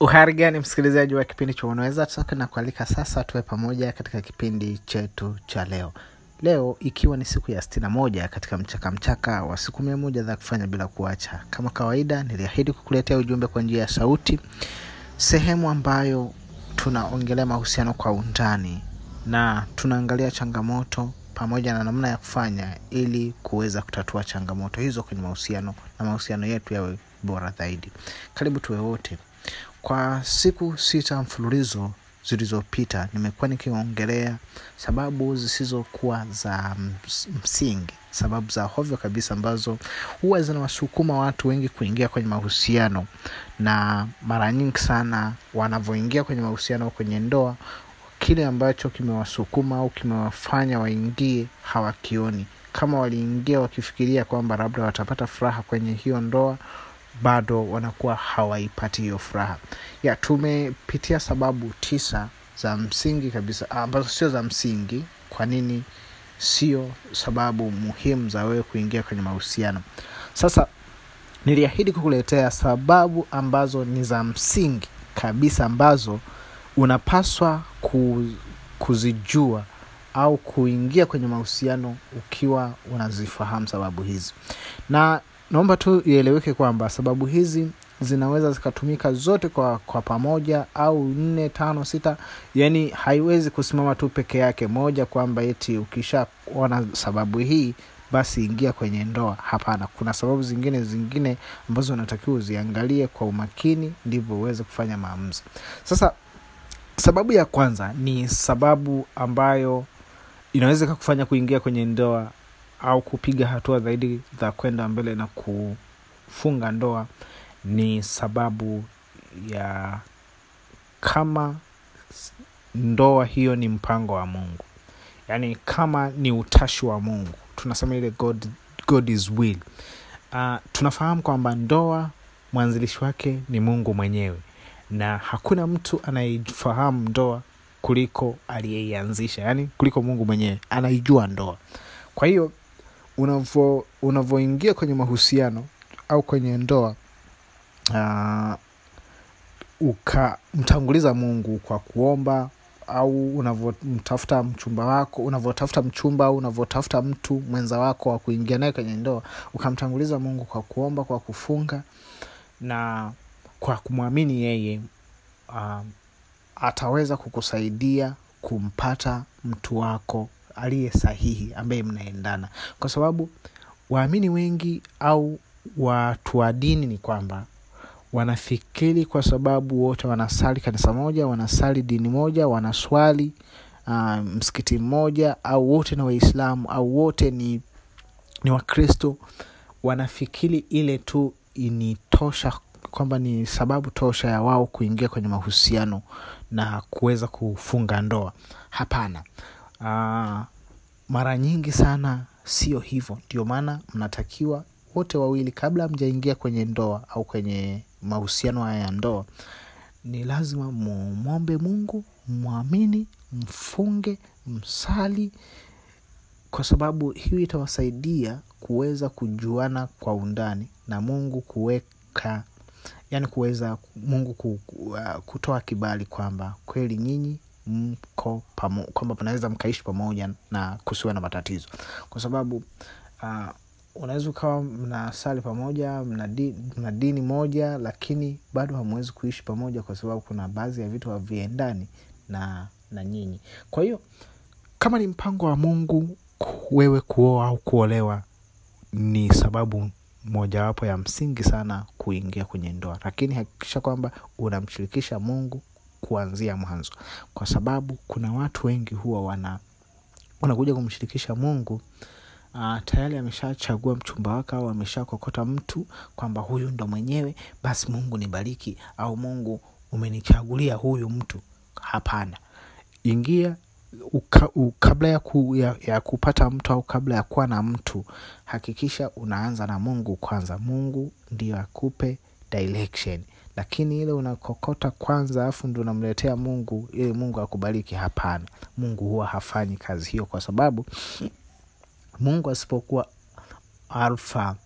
uhari gani msikilizaji wa kipindi cha unaweza toka? Na kualika sasa tuwe pamoja katika kipindi chetu cha leo. Leo ikiwa ni siku ya stina moja katika mchaka mchaka wa siku mia moja za kufanya bila kuacha. Kama kawaida niliahidi kukuletea ujumbe kwa njia ya sauti sehemu ambayo tunaongelea mahusiano kwa undani na tunaangalia changamoto pamoja na namna ya kufanya ili kuweza kutatua changamoto hizo kwenye mahusiano na mahusiano yetu yawe bora zaidi. Karibu tuwe wote kwa siku sita mfululizo zilizopita nimekuwa nikiongelea sababu zisizokuwa za msingi sababu za hovyo kabisa ambazo huwa zinawasukuma watu wengi kuingia kwenye mahusiano. Na mara nyingi sana wanavyoingia kwenye mahusiano kwenye ndoa kile ambacho kimewasukuma au kimewafanya waingie hawakioni. Kama waliingia wakifikiria kwamba labda watapata furaha kwenye hiyo ndoa bado wanakuwa hawaipati hiyo furaha. Ya tumepitia sababu tisa za msingi kabisa ambazo sio za msingi kwa nini sio sababu muhimu za wewe kuingia kwenye mahusiano. Sasa niliahidi kukuletea sababu ambazo ni za msingi kabisa ambazo unapaswa ku, kuzijua au kuingia kwenye mahusiano ukiwa unazifahamu sababu hizi. Na naomba tu ieleweke kwamba sababu hizi zinaweza zikatumika zote kwa, kwa pamoja au nne tano sita. Yani haiwezi kusimama tu peke yake. Moja kwamba eti ukishaona sababu hii basi ingia kwenye ndoa. Hapana kuna sababu zingine zingine ambazo unatakiwa uziangalie kwa umakini ndivyo uweze kufanya maamuzi. Sasa sababu ya kwanza ni sababu ambayo inaweza ikakufanya kuingia kwenye ndoa au kupiga hatua zaidi za kwenda mbele na kufunga ndoa ni sababu ya kama ndoa hiyo ni mpango wa mungu. Yaani kama ni utashi wa mungu. Tunasema ile god, god is will. Uh, tunafahamu kwamba ndoa mwanzilishi wake ni mungu mwenyewe. Na hakuna mtu anayefahamu ndoa kuliko aliyeianzisha. Yaani kuliko mungu mwenyewe. Anaijua ndoa. Kwa hiyo unavo unavoingia kwenye mahusiano au kwenye ndoa uh, ukamtanguliza mungu kwa kuomba au unavyomtafuta mchumba wako unavyotafuta mchumba au unavyotafuta mtu mwenza wako wa kuingia naye kwenye ndoa ukamtanguliza mungu kwa kuomba kwa kufunga na kwa kumwamini yeye uh, ataweza kukusaidia kumpata mtu wako aliye sahihi ambaye mnaendana. Kwa sababu waamini wengi au watu wa dini ni kwamba wanafikiri kwa sababu wote wanasali kanisa moja wanasali dini moja wanaswali uh, msikiti mmoja au wote ni waislamu au wote ni ni wakristo wanafikiri ile tu ni tosha kwamba ni sababu tosha ya wao kuingia kwenye mahusiano na kuweza kufunga ndoa. Hapana uh, mara nyingi sana sio hivyo. Ndio maana mnatakiwa wote wawili kabla mjaingia kwenye ndoa au kwenye mahusiano haya ya ndoa ni lazima mumwombe mungu mwamini mfunge msali kwa sababu hiyo itawasaidia kuweza kujuana kwa undani na mungu kuweka yani kuweza mungu uh, kutoa kibali kwamba kweli nyinyi mko pamo, kwamba mnaweza mkaishi pamoja na kusiwa na matatizo. Kwa sababu uh, unaweza ukawa mnasali pamoja mna, di, mna dini moja lakini bado hamwezi kuishi pamoja kwa sababu kuna baadhi ya vitu haviendani na na nyinyi. Kwa hiyo kama ni mpango wa mungu wewe kuoa au kuolewa ni sababu mojawapo ya msingi sana kuingia kwenye ndoa. Lakini hakikisha kwamba unamshirikisha mungu kuanzia mwanzo. Kwa sababu kuna watu wengi huwa wana wanakuja kumshirikisha mungu uh, tayari ameshachagua mchumba wake au ameshakokota mtu kwamba huyu ndo mwenyewe basi mungu nibariki au mungu umenichagulia huyu mtu. Hapana. Ingia uka, u, kabla ya, ku, ya, ya kupata mtu au kabla ya kuwa na mtu hakikisha unaanza na mungu kwanza. Mungu ndio akupe direction lakini ile unakokota kwanza alafu ndo unamletea mungu ili mungu akubariki hapana. Mungu huwa hafanyi kazi hiyo kwa sababu mungu asipokuwa alfa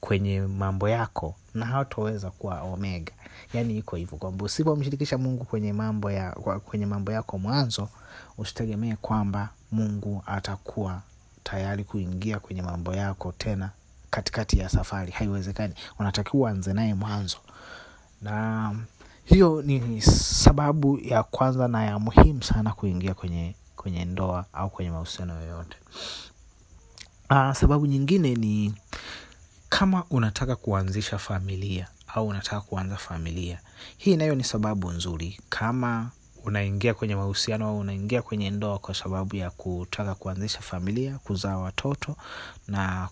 kwenye mambo yako na hatoweza kuwa omega. Yaani iko hivyo kwamba usipomshirikisha mungu kwenye mambo ya kwenye mambo yako mwanzo usitegemee kwamba mungu atakuwa tayari kuingia kwenye mambo yako tena katikati ya safari. Haiwezekani. Unatakiwa uanze naye mwanzo na hiyo ni sababu ya kwanza na ya muhimu sana kuingia kwenye kwenye ndoa au kwenye mahusiano yoyote. Uh, sababu nyingine ni kama unataka kuanzisha familia au unataka kuanza familia hii nayo ni sababu nzuri. Kama unaingia kwenye mahusiano au unaingia kwenye ndoa kwa sababu ya kutaka kuanzisha familia kuzaa watoto na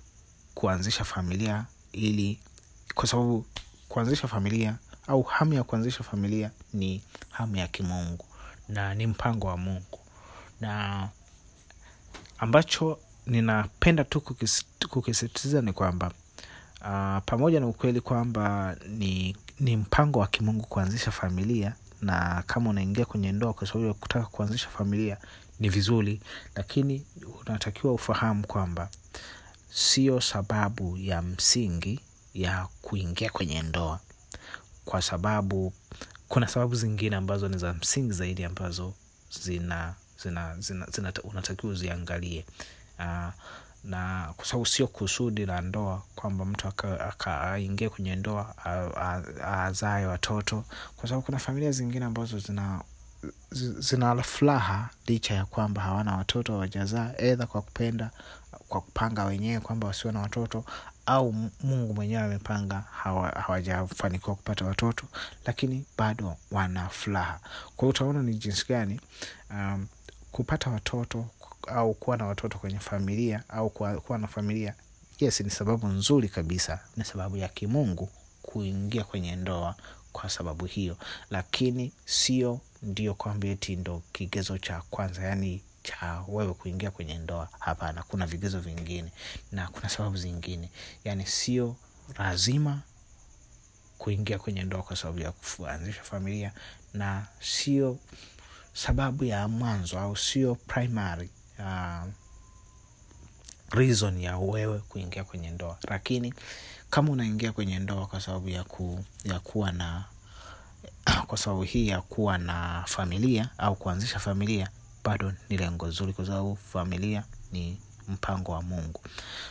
kuanzisha familia ili kwa sababu kuanzisha familia au hamu ya kuanzisha familia ni hamu ya kimungu na ni mpango wa mungu. Na ambacho ninapenda tu kukisitiza ni kwamba uh, pamoja na ukweli kwamba ni, ni mpango wa kimungu kuanzisha familia na kama unaingia kwenye ndoa kwa sababu ya kutaka kuanzisha familia ni vizuri lakini unatakiwa ufahamu kwamba sio sababu ya msingi ya kuingia kwenye ndoa kwa sababu kuna sababu zingine ambazo ni za msingi zaidi ambazo zina zina, zina, zina unatakiwa uziangalie. Uh, na kwa sababu sio kusudi la ndoa kwamba mtu aingie kwenye ndoa azae watoto. Kwa sababu kuna familia zingine ambazo zina zina furaha licha ya kwamba hawana watoto hawajazaa edha kwa kupenda kwa kupanga wenyewe kwamba wasiwe na watoto au mungu mwenyewe amepanga hawajafanikiwa hawa kupata watoto lakini bado wana furaha. Kwa utaona ni jinsi gani um, kupata watoto au kuwa na watoto kwenye familia au kuwa, kuwa na familia yes ni sababu nzuri kabisa ni sababu ya kimungu kuingia kwenye ndoa kwa sababu hiyo. Lakini sio ndio kwamba eti ndo kigezo cha kwanza yaani cha wewe kuingia kwenye ndoa. Hapana kuna vigezo vingine na kuna sababu zingine. Yaani sio lazima kuingia kwenye ndoa kwa sababu ya kuanzisha familia na sio sababu ya mwanzo au sio primary uh, reason ya wewe kuingia kwenye ndoa. Lakini kama unaingia kwenye ndoa kwa sababu ya, ku, ya kuwa na kwa sababu hii ya kuwa na familia au kuanzisha familia bado ni lengo zuri kwa sababu familia ni mpango wa mungu.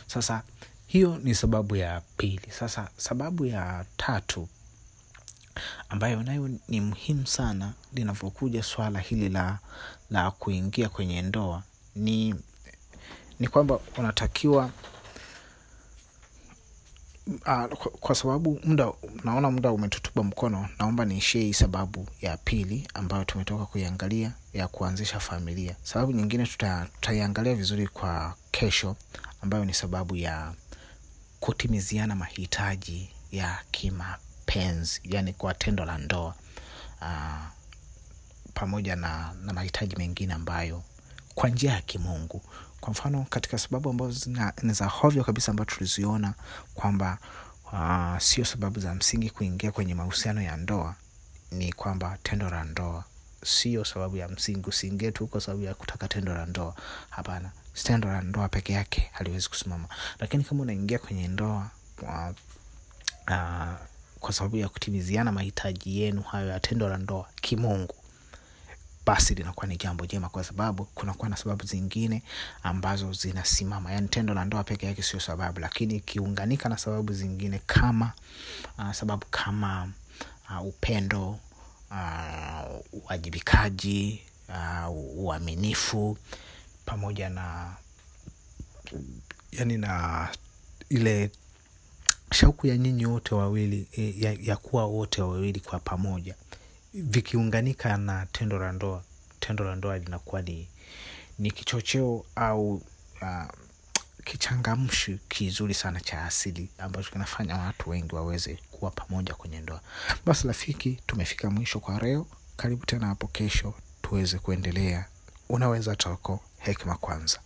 Sasa hiyo ni sababu ya pili. Sasa sababu ya tatu ambayo nayo ni muhimu sana linavyokuja swala hili la la kuingia kwenye ndoa ni ni kwamba unatakiwa uh, kwa, kwa sababu muda naona muda umetutupa mkono naomba niishie hii sababu ya pili ambayo tumetoka kuiangalia ya kuanzisha familia. Sababu nyingine tutaiangalia tuta vizuri kwa kesho ambayo ni sababu ya kutimiziana mahitaji ya kimapenzi yani kwa tendo la ndoa. Uh, pamoja na, na mahitaji mengine ambayo kwa njia ya kimungu kwa mfano katika sababu ambazo ni za hovyo kabisa ambayo tuliziona kwamba uh, sio sababu za msingi kuingia kwenye mahusiano ya ndoa ni kwamba tendo la ndoa. Sio sababu ya msingi usiingie tu kwa sababu ya kutaka tendo la ndoa. Hapana tendo la ndoa peke yake haliwezi kusimama. Lakini kama unaingia kwenye ndoa uh, uh, kwa sababu ya kutimiziana mahitaji yenu hayo ya tendo la ndoa kimungu basi linakuwa ni jambo jema kwa sababu kunakuwa na sababu zingine ambazo zinasimama. Yani tendo la ndoa peke yake sio sababu lakini ikiunganika na sababu zingine kama uh, sababu kama uh, upendo uwajibikaji uh, uaminifu pamoja na yani na ile shauku ya nyinyi wote wawili ya, ya kuwa wote wawili kwa pamoja vikiunganika na tendo la ndoa tendo la ndoa linakuwa ni, ni kichocheo au uh, kichangamshi kizuri sana cha asili ambacho kinafanya watu wengi waweze kuwa pamoja kwenye ndoa. Basi rafiki tumefika mwisho kwa leo. Karibu tena hapo kesho tuweze kuendelea. Unaweza toko hekima kwanza